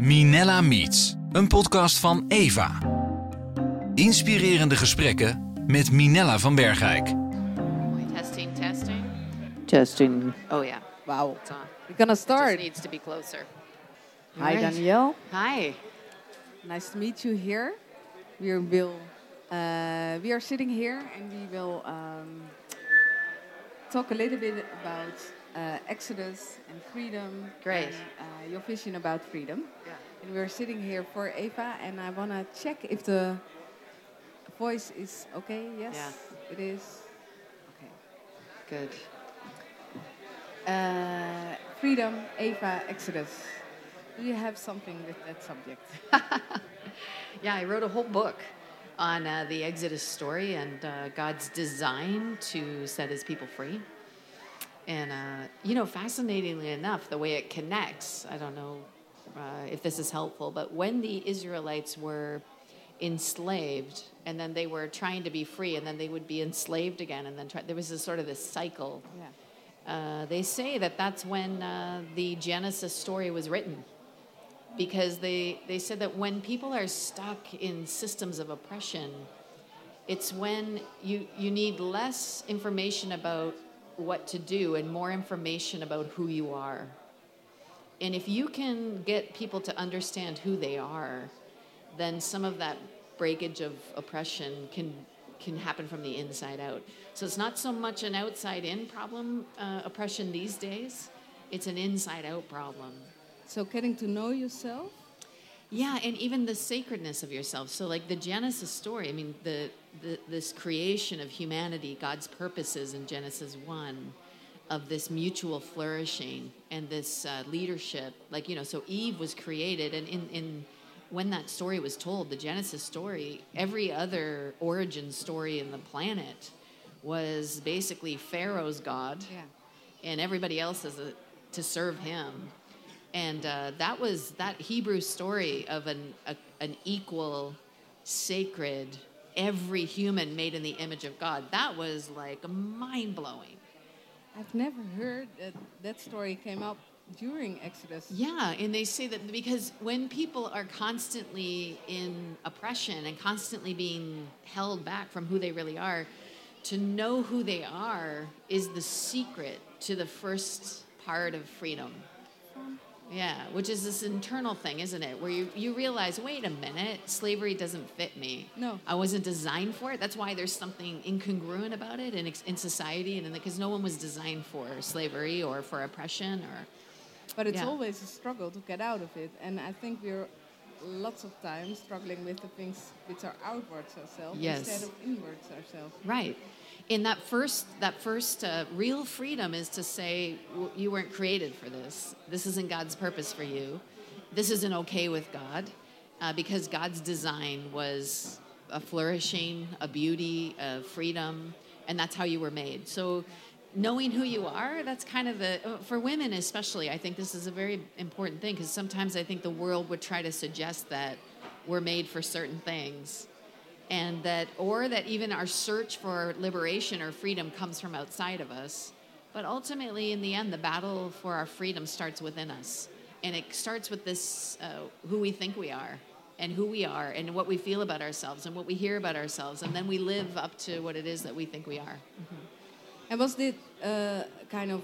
Minella Meets, een podcast van Eva. Inspirerende gesprekken met Minella van Bergijk. Testing, testing. Testing. Oh yeah, Wow. it's on. We're gonna Just start. needs to be closer. Hi, Alright. Danielle. Hi. Nice to meet you here. We will. Uh, we are sitting here and we will um, talk a little bit about uh, Exodus and freedom. Great. And, uh, your vision about freedom. Yeah. And we're sitting here for Eva, and I wanna check if the voice is okay. Yes, Yeah. it is. Okay. Good. Uh, freedom, Eva, Exodus. Do you have something with that subject? Yeah, I wrote a whole book on uh, the Exodus story and uh, God's design to set his people free. And, uh, you know, fascinatingly enough, the way it connects, I don't know uh, if this is helpful, but when the Israelites were enslaved and then they were trying to be free and then they would be enslaved again and then try, there was this sort of this cycle Yeah. Uh, they say that that's when uh, the Genesis story was written. Because they, they said that when people are stuck in systems of oppression, it's when you, you need less information about what to do and more information about who you are. And if you can get people to understand who they are, then some of that breakage of oppression can can happen from the inside out. So it's not so much an outside in problem, uh, oppression these days. It's an inside out problem. So getting to know yourself. Yeah, and even the sacredness of yourself. So, like the Genesis story, I mean, the, the this creation of humanity, God's purposes in Genesis one, of this mutual flourishing and this uh, leadership. Like you know, so Eve was created, and in in when that story was told, the Genesis story, every other origin story in the planet was basically Pharaoh's God Yeah. and everybody else is a, to serve him. And uh, that was that Hebrew story of an, a, an equal, sacred, every human made in the image of God. That was like mind blowing. I've never heard that that story came up during Exodus. Yeah, and they say that because when people are constantly in oppression and constantly being held back from who they really are, to know who they are is the secret to the first part of freedom. Yeah, which is this internal thing, isn't it? Where you, you realize, wait a minute, slavery doesn't fit me. No. I wasn't designed for it. That's why there's something incongruent about it in, in society, and because no one was designed for slavery or for oppression or. But it's Yeah. always a struggle to get out of it. And I think we're lots of times struggling with the things which are outwards ourselves Yes. instead of inwards ourselves. Right. In that first, that first uh, real freedom is to say "W- you weren't created for this. This isn't God's purpose for you. This isn't okay with God, uh, because God's design was a flourishing, a beauty, a freedom, and that's how you were made. So, knowing who you are, that's kind of the uh, for women especially. I think this is a very important thing because sometimes I think the world would try to suggest that we're made for certain things and that or that even our search for liberation or freedom comes from outside of us. But ultimately in the end the battle for our freedom starts within us. And it starts with this uh, who we think we are and who we are and what we feel about ourselves and what we hear about ourselves. And then we live up to what it is that we think we are. And was this uh, kind of,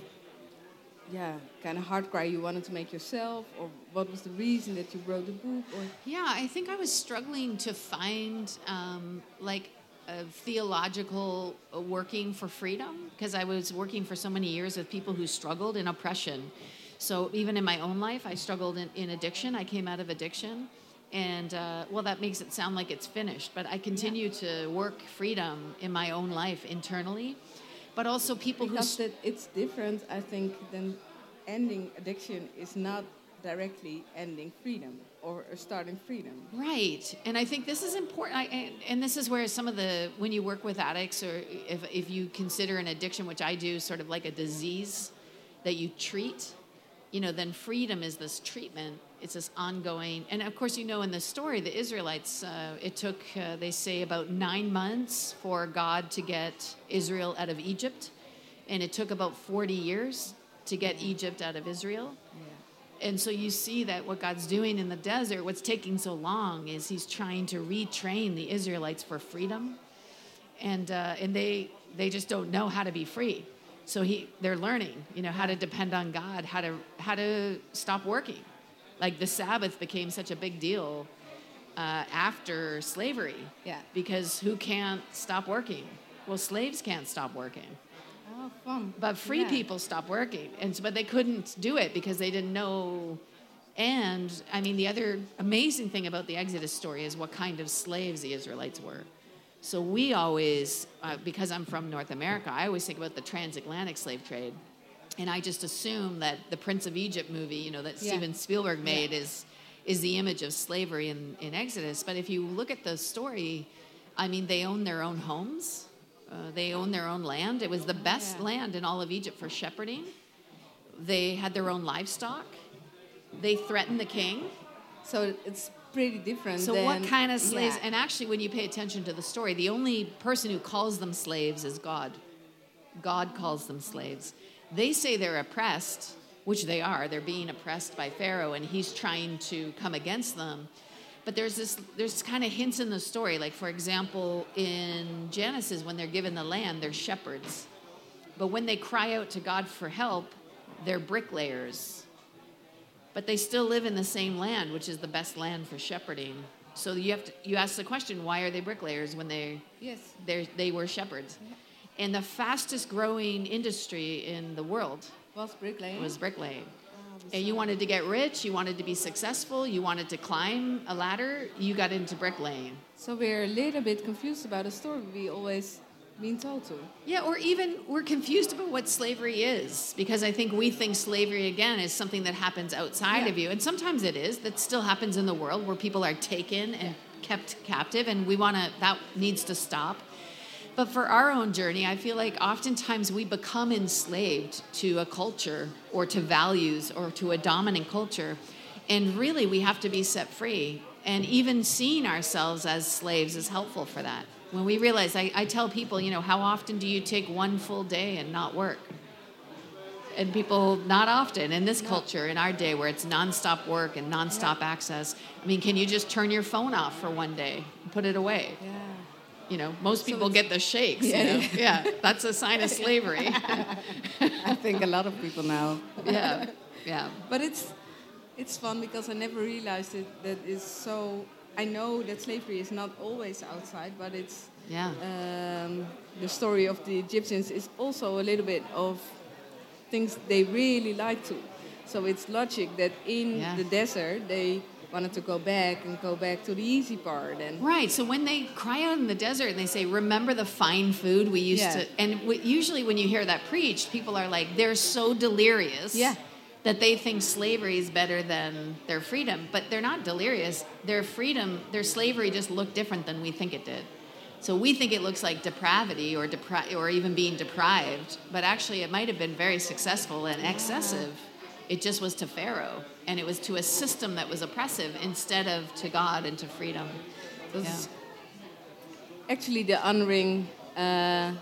yeah, kind of hard cry you wanted to make yourself? Or what was the reason that you wrote the book? Or Yeah, I think I was struggling to find um, like a theological working for freedom because I was working for so many years with people who struggled in oppression. So even in my own life, I struggled in, in addiction. I came out of addiction. And uh, well, that makes it sound like it's finished, but I continue to work freedom in my own life internally. But also people who because it's different, I think, than ending addiction is not directly ending freedom or starting freedom. Right, and I think this is important. I, and, and this is where some of the when you work with addicts, or if if you consider an addiction, which I do, sort of like a disease that you treat, you know, then freedom is this treatment. It's this ongoing, and of course, you know, in the story, the Israelites, uh, it took uh, they say about nine months for God to get Israel out of Egypt, and it took about forty years to get Egypt out of Israel. And so you see that what God's doing in the desert, what's taking so long, is He's trying to retrain the Israelites for freedom, and uh, and they they just don't know how to be free. So he they're learning, you know, how to depend on God, how to how to stop working. Like the Sabbath became such a big deal uh, after slavery. Yeah. Because who can't stop working? Well, slaves can't stop working. Oh, fun. But free Yeah. people stop working, and so, but they couldn't do it because they didn't know. And I mean, the other amazing thing about the Exodus story is what kind of slaves the Israelites were. So we always, uh, because I'm from North America, I always think about the transatlantic slave trade, and I just assume that the Prince of Egypt movie, you know, that Yeah. Steven Spielberg made, is is the image of slavery in, in Exodus. But if you look at the story, I mean, they own their own homes. Uh, they own their own land. It was the best Yeah. land in all of Egypt for shepherding. They had their own livestock. They threatened the king. So it's pretty different. So, than, what kind of slaves? Yeah. And actually, when you pay attention to the story, the only person who calls them slaves is God. God calls them slaves. They say they're oppressed, which they are. They're being oppressed by Pharaoh, and he's trying to come against them. But there's this, there's kind of hints in the story. Like, for example, in Genesis, when they're given the land, they're shepherds. But when they cry out to God for help, they're bricklayers. But they still live in the same land, which is the best land for shepherding. So you have to, you ask the question, why are they bricklayers when they Yes. they they were shepherds? And the fastest growing industry in the world Was bricklaying? was bricklaying. Oh, and you wanted to get rich, you wanted to be successful, you wanted to climb a ladder, you got into bricklaying. So we're a little bit confused about the story we always been told to. Yeah, or even we're confused about what slavery is because I think we think slavery again is something that happens outside Yeah. of you, and sometimes it is. That still happens in the world where people are taken and kept captive, and we want to. That needs to stop. But for our own journey, I feel like oftentimes we become enslaved to a culture or to values or to a dominant culture, and really we have to be set free. And even seeing ourselves as slaves is helpful for that. When we realize, I, I tell people, you know, how often do you take one full day and not work? And people, not often in this culture, in our day where it's nonstop work and nonstop access. I mean, can you just turn your phone off for one day and put it away? Yeah. You know, most So people get the shakes. Yeah. You know? yeah, that's a sign of slavery. I think a lot of people now. yeah, yeah, But it's it's fun because I never realized it that it's so. I know that slavery is not always outside, but it's yeah. um, the story of the Egyptians is also a little bit of things they really like to. So it's logic that in Yeah. the desert they wanted to go back and go back to the easy part and Right. So when they cry out in the desert and they say, "Remember the fine food we used Yeah. to," and w- usually when you hear that preached, people are like, they're so delirious. Yeah. That they think slavery is better than their freedom, but they're not delirious. Their freedom, their slavery, just looked different than we think it did. So we think it looks like depravity or depri- or even being deprived, but actually it might have been very successful and excessive. It just was to Pharaoh, and it was to a system that was oppressive instead of to God and to freedom. That's actually the unring uh,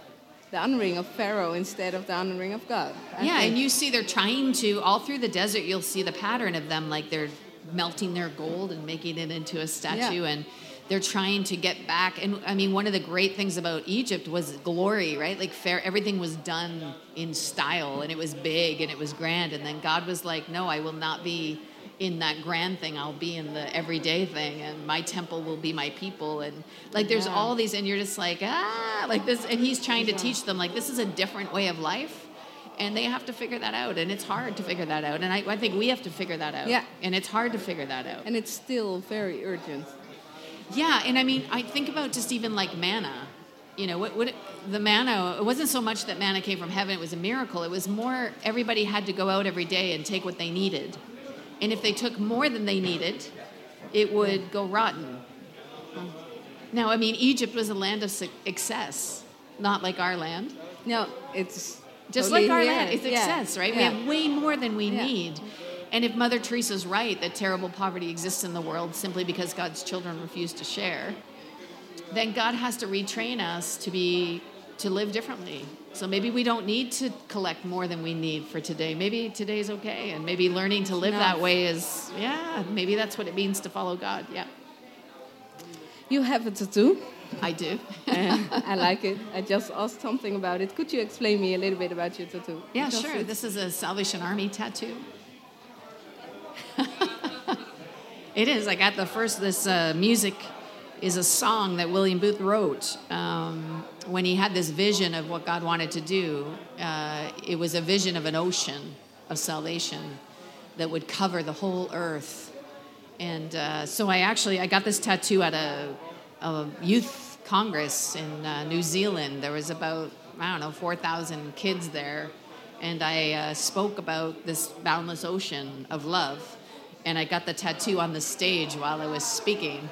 the unring of Pharaoh instead of the unring of God. I yeah, think. and you see they're trying to all through the desert. You'll see the pattern of them, like they're melting their gold and making it into a statue, Yeah. and they're trying to get back. And I mean, one of the great things about Egypt was glory, right? Like fair, everything was done in style, and it was big and it was grand. And then God was like, "No, I will not be." in that grand thing i'll be in the everyday thing and my temple will be my people and like there's Yeah. all these and you're just like ah like this and he's trying to teach them like this is a different way of life and they have to figure that out and it's hard to figure that out and i, I think we have to figure that out Yeah. and it's hard to figure that out and it's still very urgent. Yeah, and I mean, I think about just even like manna. You know, what, what the manna? It wasn't so much that manna came from heaven; it was a miracle. It was more everybody had to go out every day and take what they needed, and if they took more than they needed, it would go rotten. Now, I mean, Egypt was a land of excess, not like our land. No, it's Just totally like our land, it's Yeah. excess, right? We have way more than we Yeah. need. And if Mother Teresa's right that terrible poverty exists in the world simply because God's children refuse to share, then God has to retrain us to be to live differently. So maybe we don't need to collect more than we need for today. Maybe today's okay, and maybe learning to live that way is yeah. Maybe that's what it means to follow God. Yeah, You have a tattoo. I do. Uh, I like it. I just asked something about it. Could you explain me a little bit about your tattoo? Yeah, Because sure. This is a Salvation Army tattoo. it is. I got the first. This uh, music is a song that William Booth wrote um, when he had this vision of what God wanted to do. Uh, it was a vision of an ocean of salvation that would cover the whole earth. And uh, so I actually I got this tattoo at a, a youth congress in uh, New Zealand. There was about I don't know four thousand kids there, and I uh, spoke about this boundless ocean of love. And I got the tattoo on the stage while I was speaking.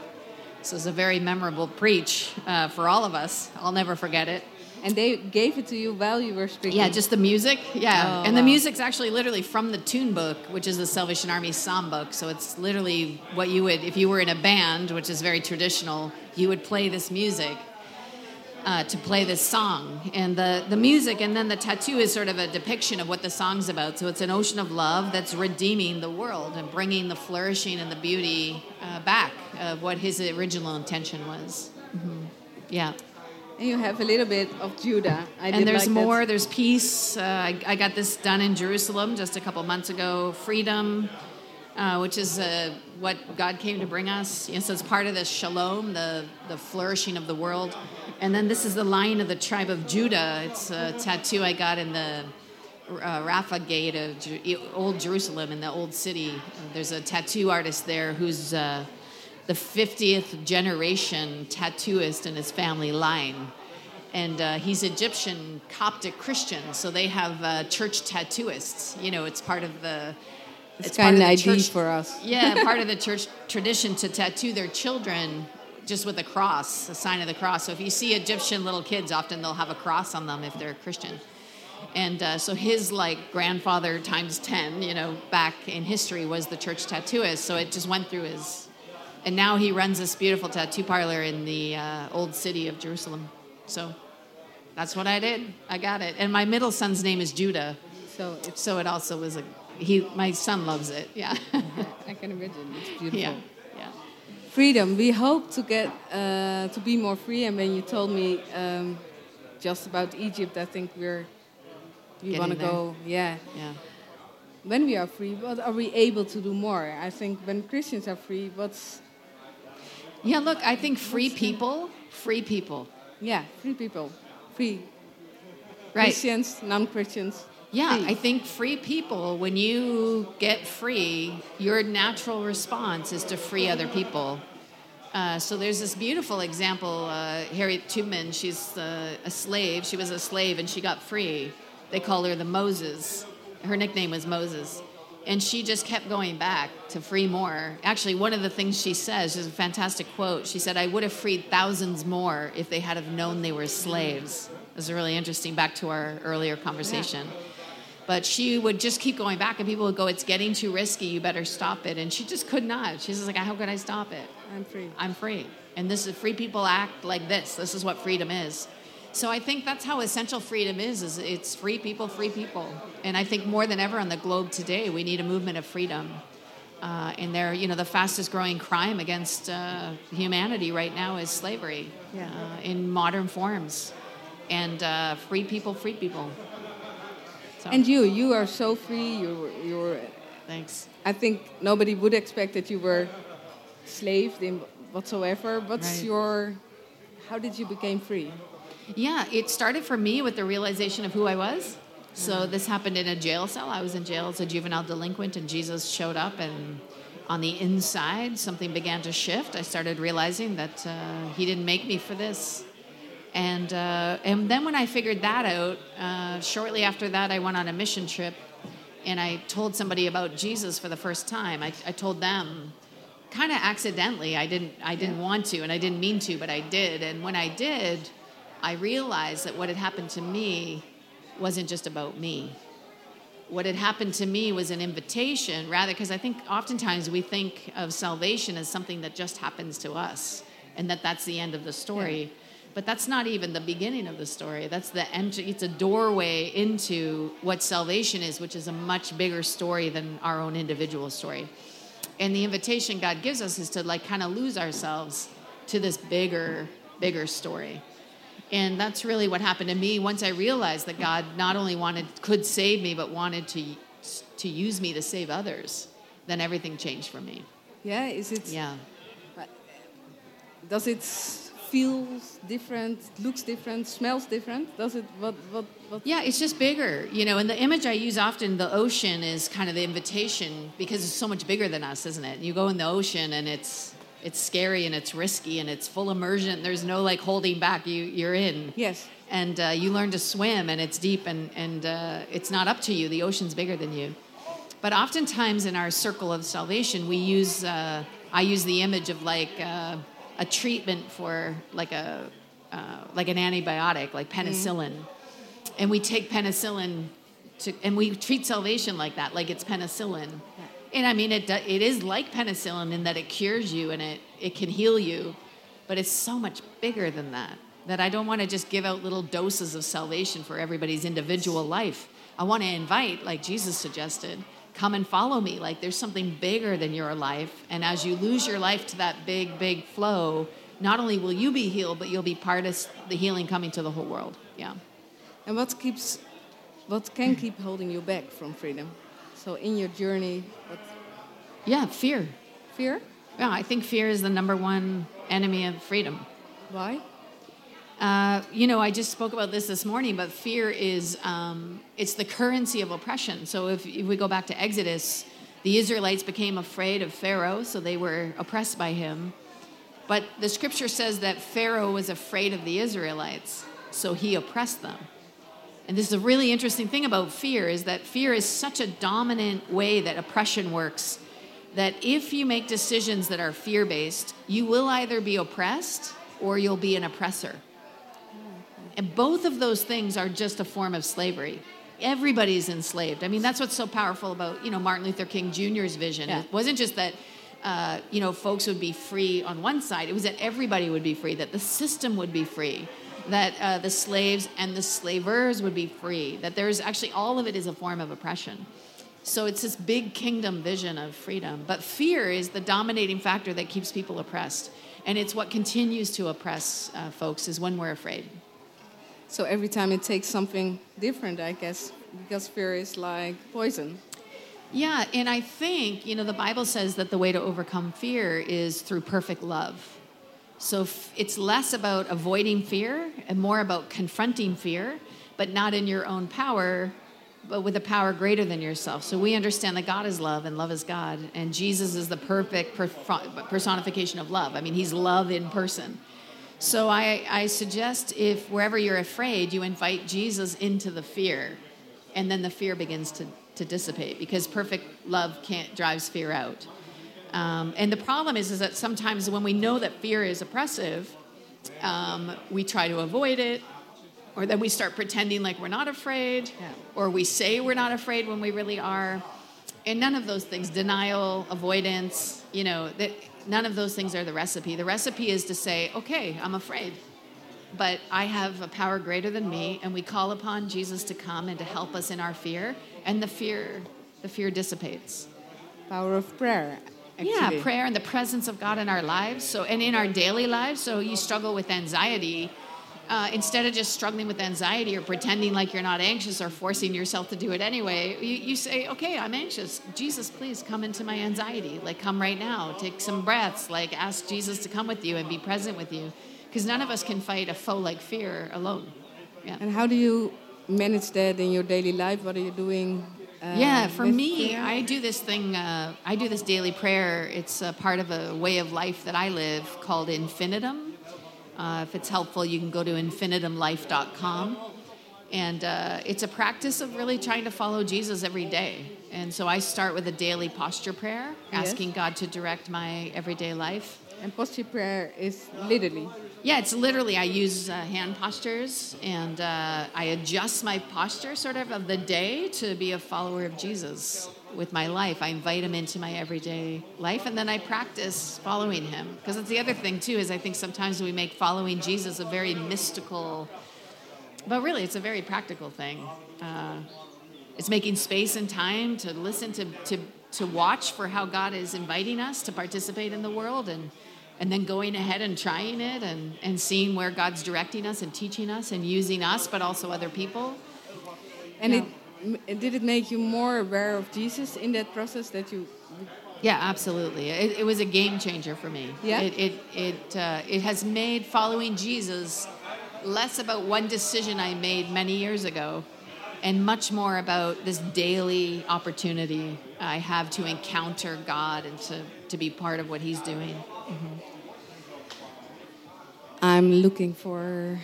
So it was a very memorable preach uh, for all of us. I'll never forget it. And they gave it to you while you were speaking. Yeah, just the music. Yeah, Oh, and the music's actually literally from the tune book, which is the Salvation Army psalm book. So it's literally what you would, if you were in a band, which is very traditional, you would play this music uh, to play this song. And the, the music and then the tattoo is sort of a depiction of what the song's about. So it's an ocean of love that's redeeming the world and bringing the flourishing and the beauty uh, back of what his original intention was. Mhm. Yeah. And you have a little bit of Judah. I and there's like that. more. There's peace. Uh, I, I got this done in Jerusalem just a couple months ago. Freedom, uh, which is uh, what God came to bring us. You know, so it's part of the shalom, the the flourishing of the world. And then this is the lion of the tribe of Judah. It's a tattoo I got in the uh, Gate of Old Jerusalem in the old city. There's a tattoo artist there who's. Uh, the 50th generation tattooist in his family line. And uh, he's Egyptian Coptic Christian, so they have uh, church tattooists. You know, it's part of the. It's, part kind of ID church- for us. yeah, part of the church tradition to tattoo their children just with a cross, a sign of the cross. So if you see Egyptian little kids, often they'll have a cross on them if they're Christian. And uh, so his like grandfather times ten, you know, back in history was the church tattooist. So it just went through his, and now he runs this beautiful tattoo parlor in the uh, old city of Jerusalem. So that's what I did. I got it. And my middle son's name is Judah. So it's, So it also was a he. My son loves it. Yeah. I can imagine. It's beautiful. yeah. Yeah. Freedom. We hope to get uh, to be more free. And when you told me um, just about Egypt, I think we're we want to go. Yeah. Yeah. When we are free, what are we able to do more? I think when Christians are free, what's Yeah, look, I think free people, free people. yeah, free people, free Right. Christians, non-Christians. Yeah, free. I think free people, when you get free, your natural response is to free other people. Uh, so there's this beautiful example. Uh, Harriet Tubman, she's uh, a slave. She was a slave and she got free. They call her the Moses. Her nickname was Moses. And she just kept going back to free more. Actually, one of the things she says is a fantastic quote. She said, I would have freed thousands more if they had have known they were slaves. It was really interesting, back to our earlier conversation. But she would just keep going back, and people would go, It's getting too risky, you better stop it. And she just could not. She's just like, How could I stop it? I'm free. I'm free. And this is free people act like this. This is what freedom is. So I think that's how essential freedom is, is it's free people, free people. And I think more than ever on the globe today, we need a movement of freedom. Uh, and they're, you know, the fastest growing crime against uh, humanity right now is slavery Yeah. uh, in modern forms. And uh, free people, free people. So, And you, you are so free. You, you're. thanks. I think nobody would expect that you were slaved in whatsoever. What's Right. your? How did you become free? Yeah, it started for me with the realization of who I was. So this happened in a jail cell. I was in jail as a juvenile delinquent, and Jesus showed up, and on the inside, something began to shift. I started realizing that uh, He didn't make me for this. And uh, and then when I figured that out, uh, shortly after that, I went on a mission trip, and I told somebody about Jesus for the first time. I, I told them, kind of accidentally. I didn't I didn't want to, and I didn't mean to, but I did. And when I did, I realized that what had happened to me wasn't just about me. What had happened to me was an invitation, rather, because I think oftentimes we think of salvation as something that just happens to us and that that's the end of the story. But that's not even the beginning of the story. That's the entry. It's a doorway into what salvation is, which is a much bigger story than our own individual story. And the invitation God gives us is to like kind of lose ourselves to this bigger, bigger story. And that's really what happened to me once I realized that God not only wanted could save me, but wanted to to use me to save others. Then everything changed for me. Yeah, is it? Yeah. Does it feels different, looks different, smells different? Does it? What? What? what? Yeah, it's just bigger, you know. And the image I use often, the ocean is kind of the invitation because it's so much bigger than us, isn't it? You go in the ocean and it's it's scary and it's risky and it's full immersion. There's no like holding back. You you're in. Yes. And uh, you learn to swim and it's deep and and uh, it's not up to you. The ocean's bigger than you. But oftentimes in our circle of salvation, we use uh, I use the image of like uh, a treatment for like a uh, like an antibiotic, like penicillin, mm-hmm. and we take penicillin to, and we treat salvation like that, like it's penicillin. Yeah. And I mean, it it is like penicillin in that it cures you and it it can heal you, but it's so much bigger than that. That I don't want to just give out little doses of salvation for everybody's individual life. I want to invite, like Jesus suggested, come and follow me. Like there's something bigger than your life. And as you lose your life to that big, big flow, not only will you be healed, but you'll be part of the healing coming to the whole world. Yeah. And what keeps, what can keep holding you back from freedom? So in your journey, what? Yeah, fear. Fear? Yeah, I think fear is the number one enemy of freedom. Why? Uh, you know, I just spoke about this this morning, but fear is um, it's the currency of oppression. So if, if we go back to Exodus, the Israelites became afraid of Pharaoh, so they were oppressed by him. But the scripture says that Pharaoh was afraid of the Israelites, so he oppressed them. And this is a really interesting thing about fear is that fear is such a dominant way that oppression works that if you make decisions that are fear based, you will either be oppressed or you'll be an oppressor. And both of those things are just a form of slavery. Everybody's enslaved. I mean, that's what's so powerful about, you know, Martin Luther King Jr.'s vision. Yeah. It wasn't just that, uh, you know, folks would be free on one side. It was that everybody would be free, that the system would be free, that uh, the slaves and the slavers would be free, that there's actually all of it is a form of oppression. So it's this big kingdom vision of freedom. But fear is the dominating factor that keeps people oppressed. And it's what continues to oppress uh, folks is when we're afraid. So every time it takes something different, I guess, because fear is like poison. Yeah, and I think, you know, the Bible says that the way to overcome fear is through perfect love. So it's less about avoiding fear and more about confronting fear, but not in your own power, but with a power greater than yourself. So we understand that God is love and love is God, and Jesus is the perfect personification of love. I mean, he's love in person. So I, I suggest if wherever you're afraid, you invite Jesus into the fear, and then the fear begins to, to dissipate because perfect love can't drives fear out. Um, and the problem is, is that sometimes when we know that fear is oppressive, um, we try to avoid it, or then we start pretending like we're not afraid, yeah. or we say we're not afraid when we really are. And none of those things, denial, avoidance, you know, that none of those things are the recipe. The recipe is to say, okay, I'm afraid, but I have a power greater than me, and we call upon Jesus to come and to help us in our fear, and the fear, the fear dissipates. Power of prayer. Actually. Yeah, prayer and the presence of God in our lives. So, and in our daily lives. So, you struggle with anxiety uh, instead of just struggling with anxiety or pretending like you're not anxious or forcing yourself to do it anyway, you, you say, okay, I'm anxious. Jesus, please come into my anxiety. Like, come right now. Take some breaths. Like, ask Jesus to come with you and be present with you. Because none of us can fight a foe like fear alone. Yeah. And how do you manage that in your daily life? What are you doing? Uh, yeah, for me, prayer? I do this thing. Uh, I do this daily prayer. It's a part of a way of life that I live called infinitum uh, if it's helpful, you can go to infinitumlife.com. And uh, it's a practice of really trying to follow Jesus every day. And so I start with a daily posture prayer, asking yes. God to direct my everyday life. And posture prayer is literally? Yeah, it's literally, I use uh, hand postures and uh, I adjust my posture sort of of the day to be a follower of Jesus. With my life. I invite him into my everyday life, and then I practice following him. Because it's the other thing too is I think sometimes we make following Jesus a very mystical, but really it's a very practical thing. Uh, it's making space and time to listen to to to watch for how God is inviting us to participate in the world and and then going ahead and trying it and, and seeing where God's directing us and teaching us and using us, but also other people. And it, m- did it make you more aware of Jesus in that process that you? Yeah, absolutely. It, it was a game changer for me. Yeah? It it it, uh, it has made following Jesus less about one decision I made many years ago, and much more about this daily opportunity I have to encounter God and to to be part of what He's doing. I'm looking for.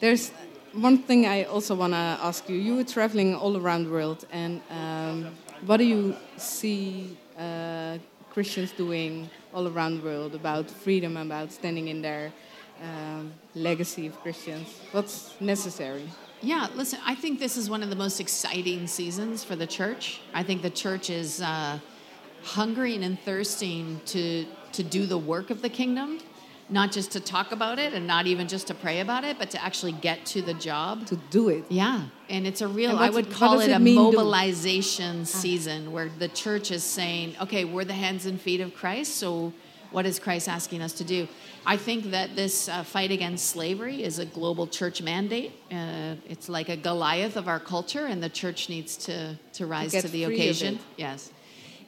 There's one thing I also want to ask you. You were traveling all around the world, and um, what do you see uh, Christians doing all around the world about freedom, about standing in their um, legacy of Christians? What's necessary? Yeah, listen, I think this is one of the most exciting seasons for the church. I think the church is uh, hungering and thirsting to, to do the work of the kingdom, not just to talk about it and not even just to pray about it, but to actually get to the job. To do it. Yeah, and it's a real, I would call it it a mean to- mobilization season where the church is saying, okay, we're the hands and feet of Christ, so what is Christ asking us to do? I think that this uh, fight against slavery is a global church mandate. Uh, it's like a Goliath of our culture, and the church needs to, to rise get to the occasion. Yes.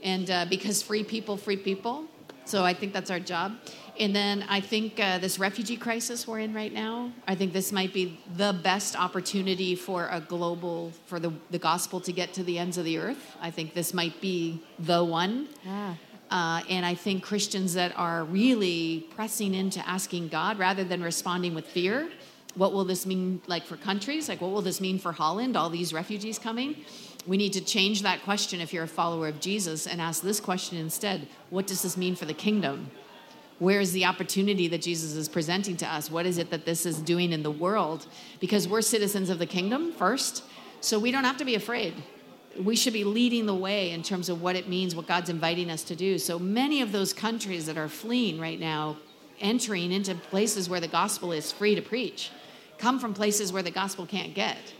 And uh, because free people, free people. So I think that's our job. And then I think uh, this refugee crisis we're in right now, I think this might be the best opportunity for a global, for the, the gospel to get to the ends of the earth. I think this might be the one. Ah. Uh, and I think Christians that are really pressing into asking God rather than responding with fear, what will this mean like for countries? Like what will this mean for Holland, all these refugees coming? We need to change that question if you're a follower of Jesus and ask this question instead. What does this mean for the kingdom? Where is the opportunity that Jesus is presenting to us? What is it that this is doing in the world? Because we're citizens of the kingdom first, so we don't have to be afraid we should be leading the way in terms of what it means, what God's inviting us to do. So many of those countries that are fleeing right now, entering into places where the gospel is free to preach, come from places where the gospel can't get.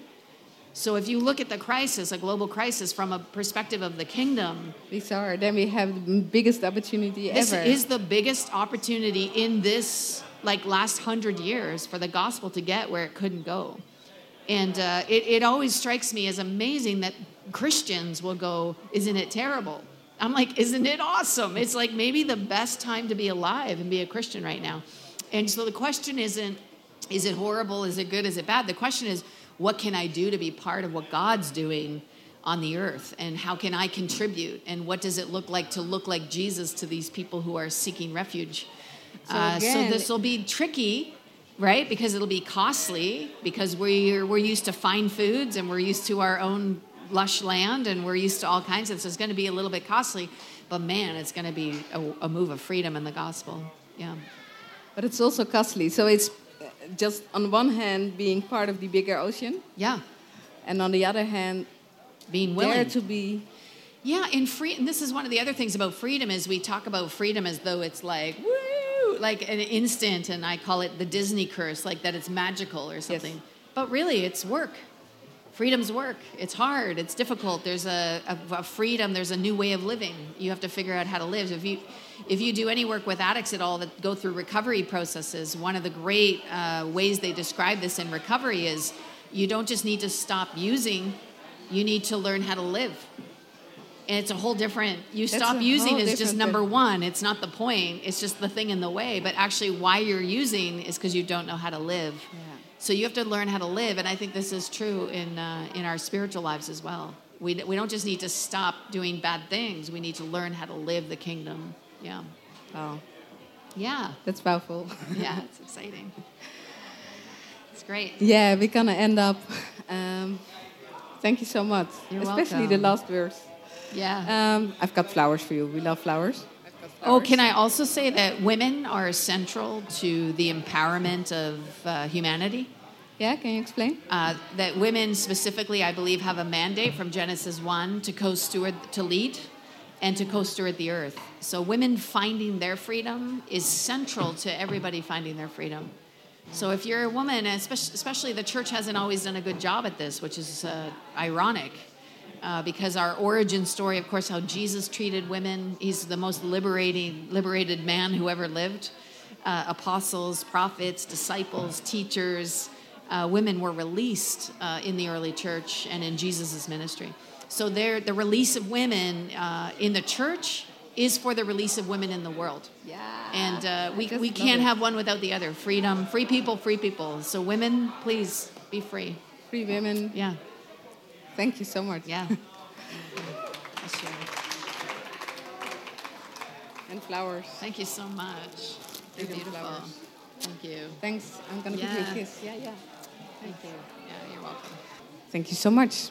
So if you look at the crisis, a global crisis, from a perspective of the kingdom, Bizarre. Then we have the biggest opportunity this ever. is the biggest opportunity in this like last hundred years for the gospel to get where it couldn't go. And uh, it, it always strikes me as amazing that Christians will go, Isn't it terrible? I'm like, Isn't it awesome? It's like maybe the best time to be alive and be a Christian right now. And so the question isn't, Is it horrible? Is it good? Is it bad? The question is, What can I do to be part of what God's doing? on the earth and how can I contribute and what does it look like to look like Jesus to these people who are seeking refuge? So Uh, so this will be tricky, right? Because it'll be costly because we're we're used to fine foods and we're used to our own lush land and we're used to all kinds of. So it's going to be a little bit costly, but man, it's going to be a, a move of freedom in the gospel. Yeah. But it's also costly. So it's just on one hand being part of the bigger ocean, Yeah. and on the other hand, Being willing to be. Yeah, in free, and this is one of the other things about freedom is we talk about freedom as though it's like woo, like an instant, and I call it the Disney curse, like that it's magical or something. Yes. But really, it's work. Freedom's work. It's hard. It's difficult. There's a, a, a freedom. There's a new way of living. You have to figure out how to live. If you if you do any work with addicts at all that go through recovery processes, one of the great uh, ways they describe this in recovery is you don't just need to stop using. You need to learn how to live. And it's a whole different. You stop using is just number thing. one. It's not the point. It's just the thing in the way. But actually, why you're using is because you don't know how to live. Yeah. So you have to learn how to live, and I think this is true in uh, in our spiritual lives as well. We we don't just need to stop doing bad things. We need to learn how to live the kingdom. Yeah, Wow. yeah, that's powerful. yeah. It's exciting. It's great. yeah, we're gonna end up. Um, thank you so much, You're especially the last verse. Yeah. Um, I've got flowers for you. We love flowers. Oh, can I also say that women are central to the empowerment of uh, humanity? Yeah, can you explain? Uh, that women specifically, I believe, have a mandate from Genesis 1 to co steward, to lead, and to co steward the earth. So, women finding their freedom is central to everybody finding their freedom. So, if you're a woman, especially, especially the church hasn't always done a good job at this, which is uh, ironic. Uh, because our origin story, of course, how Jesus treated women, he's the most liberating, liberated man who ever lived. Uh, apostles, prophets, disciples, teachers, uh, women were released uh, in the early church and in Jesus' ministry. So there, the release of women uh, in the church is for the release of women in the world. Yeah. And uh, we, we can't it. have one without the other. Freedom, free people, free people. So women, please be free. Free women. Yeah, Thank you so much. yeah. And flowers. Thank you so much. You're beautiful. flowers. Thank you. Thanks. I'm gonna give you a kiss. Yeah, yeah. Thank you. Yeah, you're welcome. Thank you so much.